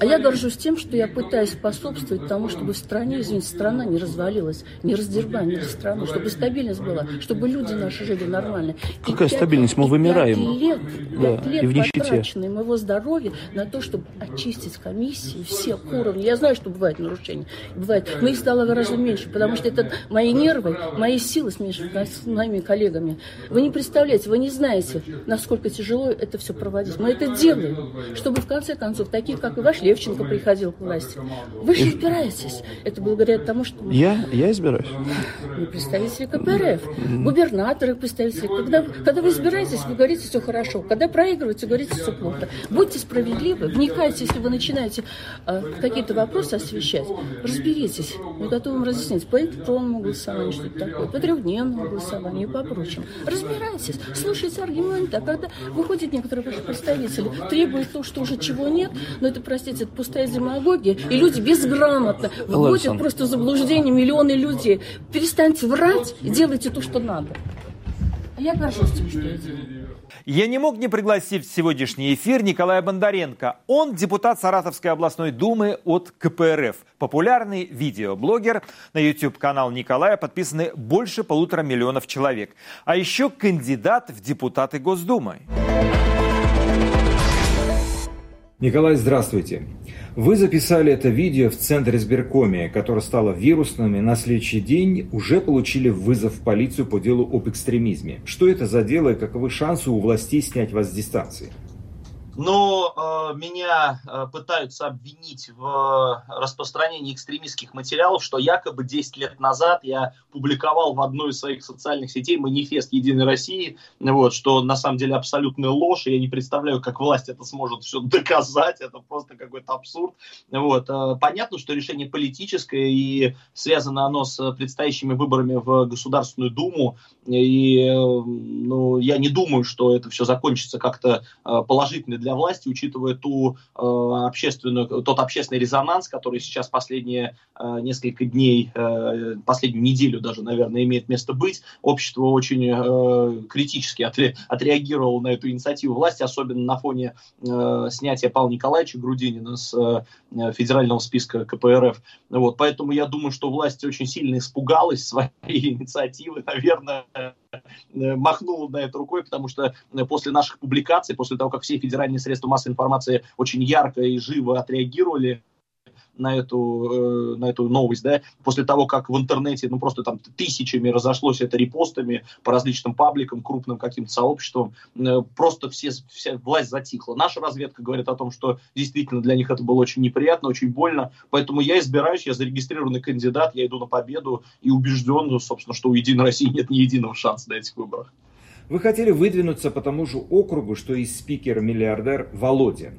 А я горжусь тем, что я пытаюсь способствовать тому, чтобы в стране, извините, страна не развалилась, не раздербанили страну, чтобы стабильность была, чтобы люди наши жили нормально. Какая и стабильность? Мы вымираем. Лет, да, лет и в нищете. моего здоровья на то, чтобы очистить комиссии всех уровней. Я знаю, что бывают нарушения, бывает, но их стало гораздо меньше, потому что это мои нервы, мои силы смешаны с моими коллегами. Вы не представляете, вы не знаете, насколько тяжело это все проводить. Мы это делаем, чтобы в конце концов таких, как и ваш Левченко приходил к власти. Вы же избираетесь. Это благодаря тому, что... Я? Я избираюсь? Вы представители КПРФ, губернаторы, представители. Когда, когда вы избираетесь, вы говорите все хорошо. Когда проигрываете, говорите все плохо. Будьте справедливы, вникайте, если вы начинаете э, какие-то вопросы освещать. Разберитесь. Мы готовы вам разъяснить по электронному голосованию, что это такое, по трехдневному голосованию и по прочему. Разбирайтесь, слушайте аргументы. А когда выходят некоторые ваши представители, требуют то, что уже чего нет, но это, простите, это пустая демагогия, и люди безграмотно вводят просто в заблуждение миллионы людей. Перестаньте врать и делайте то, что надо. А я горжусь тем, что я делаю. Я не мог не пригласить в сегодняшний эфир Николая Бондаренко. Он депутат Саратовской областной думы от КПРФ. Популярный видеоблогер. На YouTube-канал Николая подписаны больше полутора миллионов человек. А еще кандидат в депутаты Госдумы. Николай, здравствуйте. Вы записали это видео в Центре избиркоме, которое стало вирусным, и на следующий день уже получили вызов в полицию по делу об экстремизме. Что это за дело и каковы шансы у властей снять вас с дистанции? Но э, меня э, пытаются обвинить в э, распространении экстремистских материалов, что якобы 10 лет назад я публиковал в одной из своих социальных сетей манифест Единой России, вот, что на самом деле абсолютная ложь, и я не представляю, как власть это сможет все доказать, это просто какой-то абсурд. Вот. Э, понятно, что решение политическое, и связано оно с предстоящими выборами в Государственную Думу, и э, ну, я не думаю, что это все закончится как-то э, положительно для власти, учитывая ту, э, общественную, тот общественный резонанс, который сейчас последние э, несколько дней, э, последнюю неделю даже, наверное, имеет место быть. Общество очень э, критически отре, отреагировало на эту инициативу власти, особенно на фоне э, снятия Павла Николаевича Грудинина с э, федерального списка КПРФ. Вот, поэтому я думаю, что власть очень сильно испугалась своей инициативы, наверное, Э, махнул на это рукой, потому что э, после наших публикаций, после того, как все федеральные средства массовой информации очень ярко и живо отреагировали на эту, э, на эту новость, да, после того, как в интернете, ну, просто там тысячами разошлось это репостами по различным пабликам, крупным каким-то сообществам, э, просто все, вся власть затихла. Наша разведка говорит о том, что действительно для них это было очень неприятно, очень больно, поэтому я избираюсь, я зарегистрированный кандидат, я иду на победу и убежден, собственно, что у Единой России нет ни единого шанса на этих выборах. Вы хотели выдвинуться по тому же округу, что и спикер-миллиардер Володя.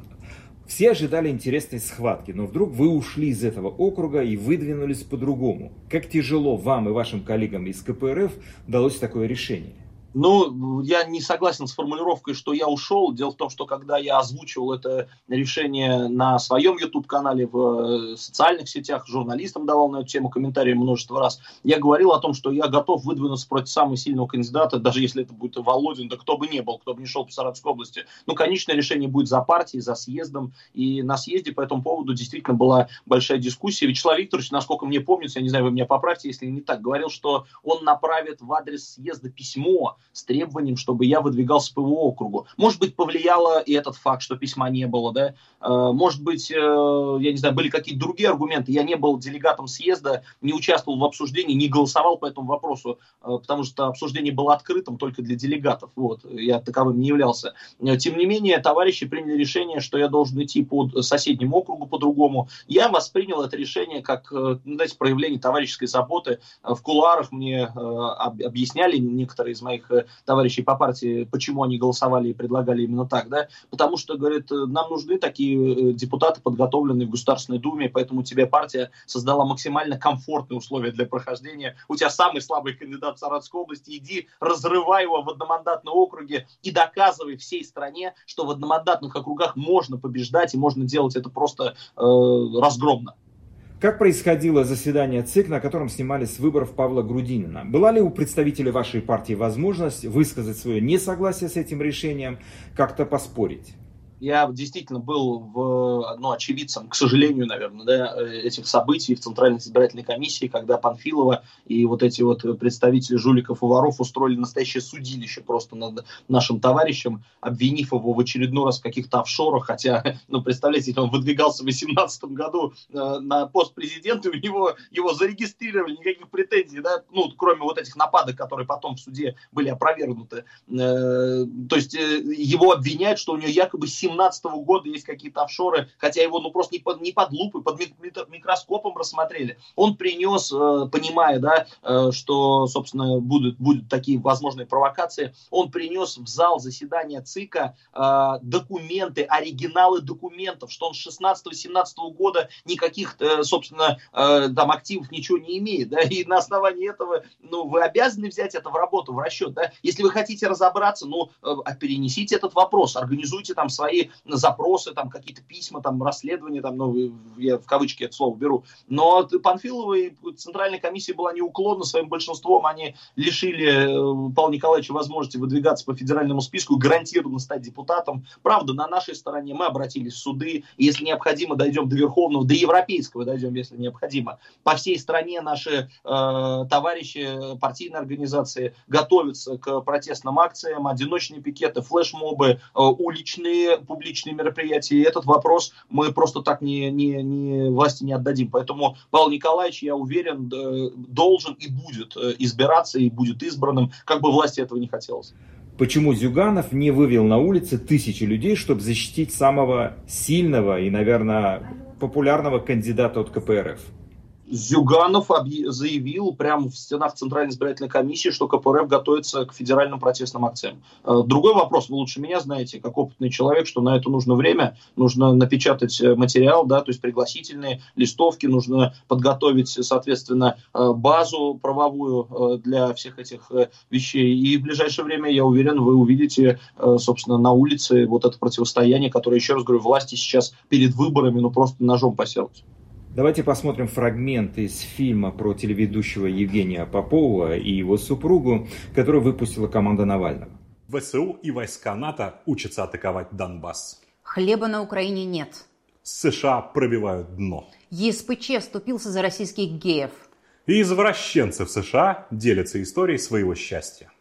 Все ожидали интересной схватки, но вдруг вы ушли из этого округа и выдвинулись по-другому. Как тяжело вам и вашим коллегам из КПРФ далось такое решение? Ну, я не согласен с формулировкой, что я ушел. Дело в том, что когда я озвучивал это решение на своем YouTube-канале, в э, социальных сетях, журналистам давал на эту тему комментарии множество раз, я говорил о том, что я готов выдвинуться против самого сильного кандидата, даже если это будет Володин, да кто бы ни был, кто бы ни шел по Саратовской области. Ну, конечное решение будет за партией, за съездом. И на съезде по этому поводу действительно была большая дискуссия. Вячеслав Викторович, насколько мне помнится, я не знаю, вы меня поправьте, если не так, говорил, что он направит в адрес съезда письмо с требованием, чтобы я выдвигался по его округу. Может быть, повлияло и этот факт, что письма не было, да? Э, может быть, э, я не знаю, были какие-то другие аргументы. Я не был делегатом съезда, не участвовал в обсуждении, не голосовал по этому вопросу, э, потому что обсуждение было открытым только для делегатов. Вот, я таковым не являлся. Тем не менее, товарищи приняли решение, что я должен идти по соседнему округу по-другому. Я воспринял это решение как, ну, знаете, проявление товарищеской заботы. В кулуарах мне объясняли некоторые из моих товарищей по партии, почему они голосовали и предлагали именно так, да, потому что, говорит, нам нужны такие э, депутаты, подготовленные в Государственной Думе, поэтому тебе партия создала максимально комфортные условия для прохождения. У тебя самый слабый кандидат в Саратовской области, иди разрывай его в одномандатном округе и доказывай всей стране, что в одномандатных округах можно побеждать и можно делать это просто э, разгромно. Как происходило заседание ЦИК, на котором снимали с выборов Павла Грудинина? Была ли у представителей вашей партии возможность высказать свое несогласие с этим решением, как-то поспорить? Я действительно был в, ну, очевидцем, к сожалению, наверное, да, этих событий в Центральной избирательной комиссии, когда Панфилова и вот эти вот представители жуликов и воров устроили настоящее судилище просто над нашим товарищем, обвинив его в очередной раз в каких-то офшорах, хотя, ну, представляете, он выдвигался в 2018 году э, на пост президента, у него его зарегистрировали, никаких претензий, да, ну, кроме вот этих нападок, которые потом в суде были опровергнуты. Э, то есть э, его обвиняют, что у него якобы 2017 года есть какие-то офшоры, хотя его ну просто не под, не под лупой, под микроскопом рассмотрели. Он принес, э, понимая, да, э, что, собственно, будут, будут такие возможные провокации, он принес в зал заседания ЦИКа э, документы, оригиналы документов, что он с 16-17 года никаких, собственно, там активов ничего не имеет, да, и на основании этого, ну, вы обязаны взять это в работу, в расчет, да, если вы хотите разобраться, ну, перенесите этот вопрос, организуйте там свои свои запросы, там какие-то письма, там расследования, там, ну, я в кавычки это слово беру. Но Панфилова и Центральная комиссия была неуклонна своим большинством. Они лишили э, Павла Николаевича возможности выдвигаться по федеральному списку гарантированно стать депутатом. Правда, на нашей стороне мы обратились в суды. Если необходимо, дойдем до Верховного, до Европейского дойдем, если необходимо. По всей стране наши э, товарищи, партийные организации готовятся к протестным акциям, одиночные пикеты, флешмобы, э, уличные публичные мероприятия. И этот вопрос мы просто так не, не, не власти не отдадим. Поэтому Павел Николаевич, я уверен, должен и будет э, избираться, и будет избранным, как бы власти этого не хотелось. Почему Зюганов не вывел на улицы тысячи людей, чтобы защитить самого сильного и, наверное, популярного кандидата от КПРФ? Зюганов заявил прямо в стенах Центральной избирательной комиссии, что КПРФ готовится к федеральным протестным акциям. Э, другой вопрос, вы лучше меня знаете, как опытный человек, что на это нужно время, нужно напечатать э, материал, да, то есть пригласительные листовки, нужно подготовить, соответственно, э, базу правовую для всех этих вещей. И в ближайшее время, я уверен, вы увидите, собственно, на улице вот это противостояние, которое, еще раз говорю, власти сейчас перед выборами, ну, просто ножом поселось. Давайте посмотрим фрагмент из фильма про телеведущего Евгения Попова и его супругу, который выпустила команда Навального. ВСУ и войска НАТО учатся атаковать Донбасс. Хлеба на Украине нет. США пробивают дно. ЕСПЧ вступился за российских геев. И извращенцы в США делятся историей своего счастья.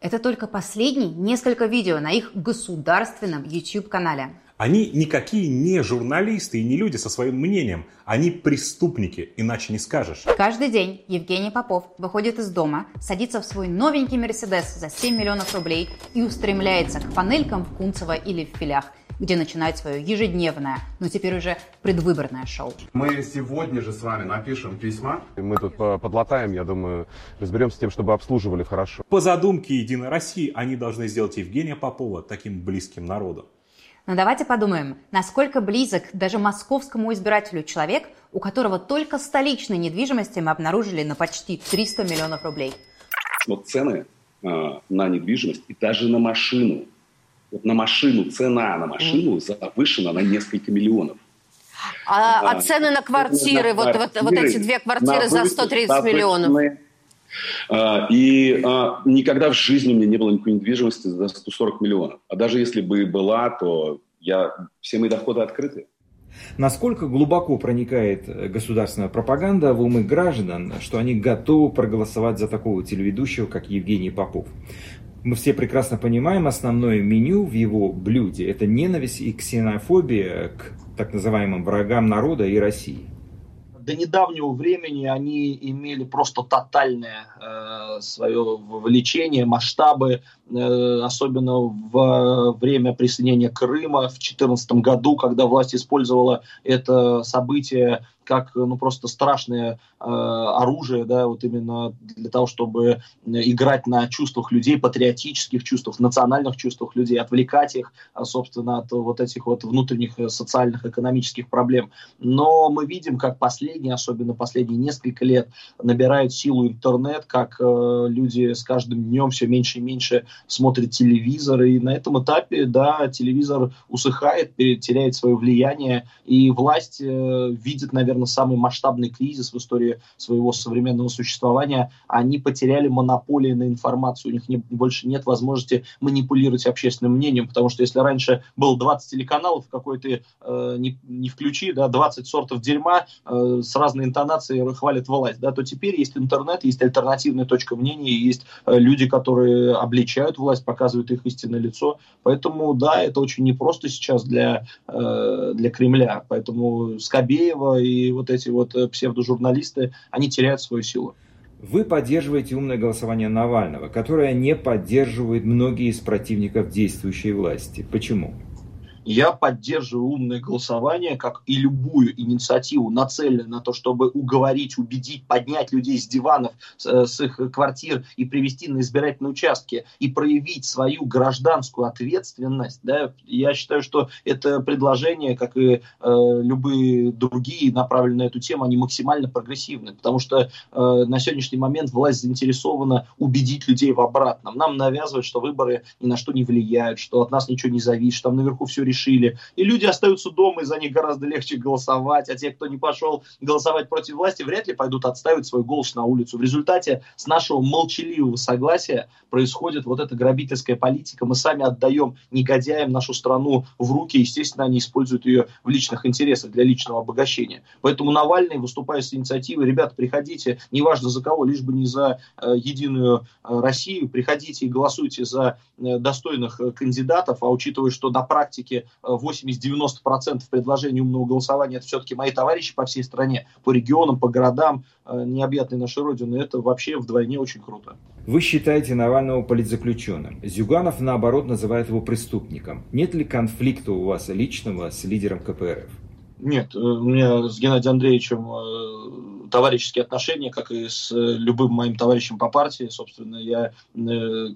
Это только последние несколько видео на их государственном YouTube-канале. Они никакие не журналисты и не люди со своим мнением. Они преступники, иначе не скажешь. Каждый день Евгений Попов выходит из дома, садится в свой новенький Мерседес за 7 миллионов рублей и устремляется к панелькам в Кунцево или в Филях, где начинает свое ежедневное, но теперь уже предвыборное шоу. Мы сегодня же с вами напишем письма. Мы тут подлатаем, я думаю, разберемся с тем, чтобы обслуживали хорошо. По задумке Единой России они должны сделать Евгения Попова таким близким народу. Но давайте подумаем, насколько близок даже московскому избирателю человек, у которого только столичной недвижимости мы обнаружили на почти 300 миллионов рублей. Вот цены э, на недвижимость и даже на машину. Вот на машину, цена на машину завышена на несколько миллионов. А, а, а цены на квартиры, на вот, квартиры, вот, вот эти две квартиры за 130 миллионов? А, и а, никогда в жизни у меня не было никакой недвижимости за 140 миллионов. А даже если бы была, то я, все мои доходы открыты. Насколько глубоко проникает государственная пропаганда в умы граждан, что они готовы проголосовать за такого телеведущего, как Евгений Попов? Мы все прекрасно понимаем, основное меню в его блюде – это ненависть и ксенофобия к так называемым врагам народа и России до недавнего времени они имели просто тотальное э, свое вовлечение, масштабы, э, особенно в время присоединения Крыма в 2014 году, когда власть использовала это событие как ну, просто страшное э, оружие, да, вот именно для того, чтобы играть на чувствах людей, патриотических чувствах, национальных чувствах людей, отвлекать их, а, собственно, от вот этих вот внутренних э, социальных, экономических проблем. Но мы видим, как последние, особенно последние несколько лет, набирают силу интернет, как э, люди с каждым днем все меньше и меньше смотрят телевизор, и на этом этапе, да, телевизор усыхает, теряет свое влияние, и власть э, видит, наверное, наверное, самый масштабный кризис в истории своего современного существования, они потеряли монополию на информацию, у них не, больше нет возможности манипулировать общественным мнением, потому что если раньше было 20 телеканалов, какой ты э, не, не включи, да, 20 сортов дерьма э, с разной интонацией хвалят власть, да, то теперь есть интернет, есть альтернативная точка мнения, есть э, люди, которые обличают власть, показывают их истинное лицо, поэтому, да, это очень непросто сейчас для, э, для Кремля, поэтому Скобеева и вот эти вот э, псевдожурналисты, они теряют свою силу. Вы поддерживаете умное голосование Навального, которое не поддерживают многие из противников действующей власти. Почему? Я поддерживаю умное голосование, как и любую инициативу, нацеленную на то, чтобы уговорить, убедить, поднять людей с диванов, с, э, с их квартир и привести на избирательные участки и проявить свою гражданскую ответственность. Да? Я считаю, что это предложение, как и э, любые другие, направленные на эту тему, они максимально прогрессивны, потому что э, на сегодняшний момент власть заинтересована убедить людей в обратном. Нам навязывают, что выборы ни на что не влияют, что от нас ничего не зависит, что там наверху все решили. И люди остаются дома, и за них гораздо легче голосовать. А те, кто не пошел голосовать против власти, вряд ли пойдут отставить свой голос на улицу. В результате с нашего молчаливого согласия происходит вот эта грабительская политика. Мы сами отдаем негодяям нашу страну в руки. Естественно, они используют ее в личных интересах для личного обогащения. Поэтому Навальный, выступая с инициативой, ребята, приходите, неважно за кого, лишь бы не за э, единую э, Россию, приходите и голосуйте за э, достойных э, кандидатов, а учитывая, что на практике и 80-90% предложений умного голосования это все-таки мои товарищи по всей стране, по регионам, по городам, необъятной нашей Родины, это вообще вдвойне очень круто. Вы считаете Навального политзаключенным. Зюганов, наоборот, называет его преступником. Нет ли конфликта у вас личного с лидером КПРФ? Нет, у меня с Геннадием Андреевичем товарищеские отношения, как и с любым моим товарищем по партии. Собственно, я,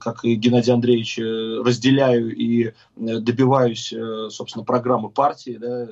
как и Геннадий Андреевич, разделяю и добиваюсь, собственно, программы партии, да,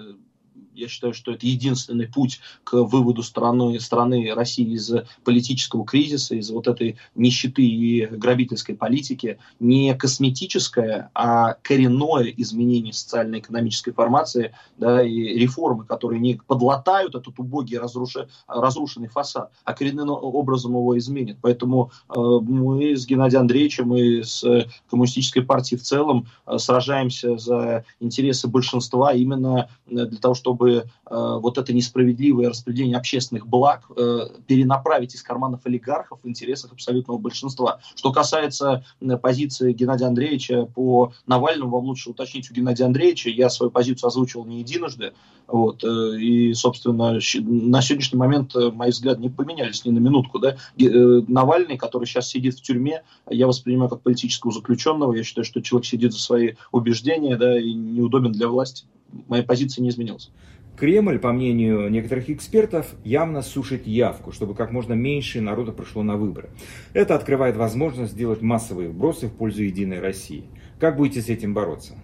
я считаю, что это единственный путь к выводу страны, страны России из политического кризиса, из вот этой нищеты и грабительской политики. Не косметическое, а коренное изменение социально-экономической формации да, и реформы, которые не подлатают этот убогий разруша, разрушенный фасад, а коренным образом его изменят. Поэтому э, мы с Геннадием Андреевичем и с коммунистической партией в целом э, сражаемся за интересы большинства именно для того, чтобы чтобы э, вот это несправедливое распределение общественных благ э, перенаправить из карманов олигархов в интересах абсолютного большинства. Что касается позиции Геннадия Андреевича по Навальному, вам лучше уточнить у Геннадия Андреевича. Я свою позицию озвучивал не единожды. Вот, э, и, собственно, на сегодняшний момент мои взгляды не поменялись ни на минутку. Да? Навальный, который сейчас сидит в тюрьме, я воспринимаю как политического заключенного. Я считаю, что человек сидит за свои убеждения да, и неудобен для власти. Моя позиция не изменилась. Кремль, по мнению некоторых экспертов, явно сушит явку, чтобы как можно меньше народа прошло на выборы. Это открывает возможность сделать массовые вбросы в пользу Единой России. Как будете с этим бороться?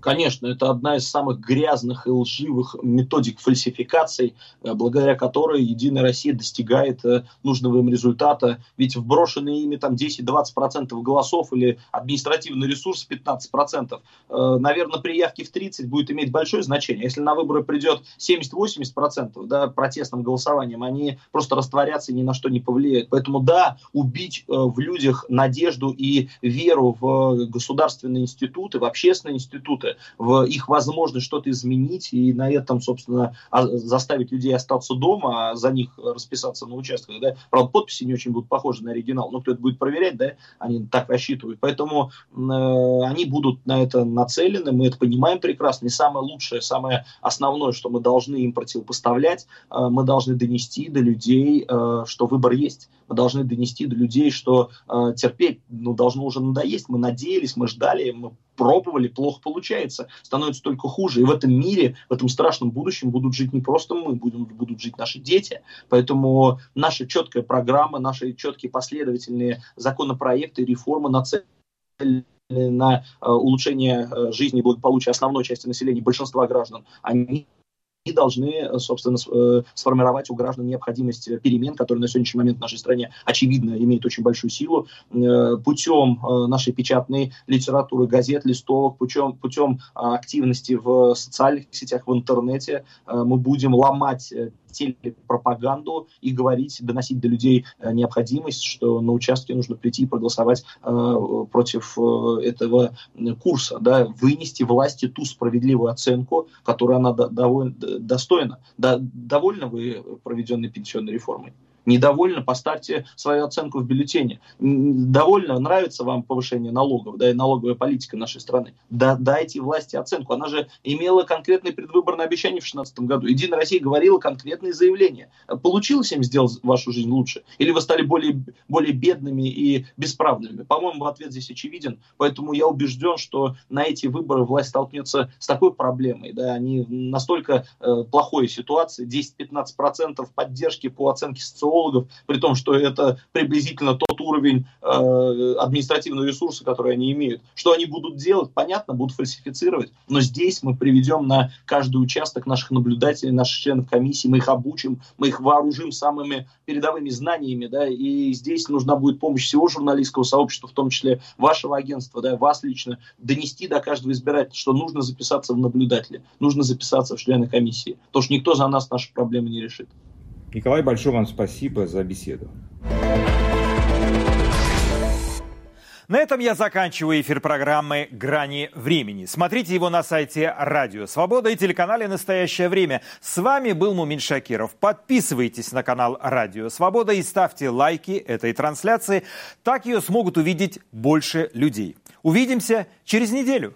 Конечно, это одна из самых грязных и лживых методик фальсификаций, э, благодаря которой Единая Россия достигает э, нужного им результата. Ведь вброшенные ими там 10-20% голосов или административный ресурс 15%, э, наверное, при явке в 30 будет иметь большое значение. Если на выборы придет 70-80% да, протестным голосованием, они просто растворятся и ни на что не повлияют. Поэтому да, убить в людях надежду и веру в государственные институты, в общественные институты, в их возможность что-то изменить и на этом, собственно, а, заставить людей остаться дома, а за них расписаться на участках. Да? Правда, подписи не очень будут похожи на оригинал, но кто это будет проверять, да, они так рассчитывают. Поэтому э, они будут на это нацелены, мы это понимаем прекрасно. И самое лучшее, самое основное, что мы должны им противопоставлять, э, мы должны донести до людей, э, что выбор есть. Мы должны донести до людей, что э, терпеть ну, должно уже надоесть. Мы надеялись, мы ждали, мы пробовали, плохо получается, становится только хуже. И в этом мире, в этом страшном будущем будут жить не просто мы, будем, будут жить наши дети. Поэтому наша четкая программа, наши четкие последовательные законопроекты, реформы нацелены на э, улучшение э, жизни и благополучия основной части населения, большинства граждан, они и должны, э, собственно, э, сформировать у граждан необходимость перемен, которые на сегодняшний момент в нашей стране, очевидно, имеют очень большую силу, э, путем нашей печатной литературы, газет, листовок, путем, путем активности в социальных сетях, в интернете мы будем ломать телепропаганду и говорить, доносить до людей э, необходимость, что на участке нужно прийти и проголосовать э, против э, этого курса, да, вынести власти ту справедливую оценку, которую она довольно достойна. Да, довольны вы проведенной пенсионной реформой? Недовольны, поставьте свою оценку в бюллетене. Довольно, нравится вам повышение налогов, да, и налоговая политика нашей страны. Да, дайте власти оценку. Она же имела конкретные предвыборные обещания в 2016 году. Единая Россия говорила конкретные заявления. Получилось им сделать вашу жизнь лучше? Или вы стали более, более бедными и бесправными? По-моему, ответ здесь очевиден. Поэтому я убежден, что на эти выборы власть столкнется с такой проблемой. Да, они настолько э, плохой ситуации, 10-15% поддержки по оценке социологов психологов, при том, что это приблизительно тот уровень э, административного ресурса, который они имеют. Что они будут делать, понятно, будут фальсифицировать, но здесь мы приведем на каждый участок наших наблюдателей, наших членов комиссии, мы их обучим, мы их вооружим самыми передовыми знаниями, да, и здесь нужна будет помощь всего журналистского сообщества, в том числе вашего агентства, да, вас лично, донести до каждого избирателя, что нужно записаться в наблюдатели, нужно записаться в члены комиссии, потому что никто за нас наши проблемы не решит. Николай, большое вам спасибо за беседу. На этом я заканчиваю эфир программы «Грани времени». Смотрите его на сайте Радио Свобода и телеканале «Настоящее время». С вами был Мумин Шакиров. Подписывайтесь на канал Радио Свобода и ставьте лайки этой трансляции. Так ее смогут увидеть больше людей. Увидимся через неделю.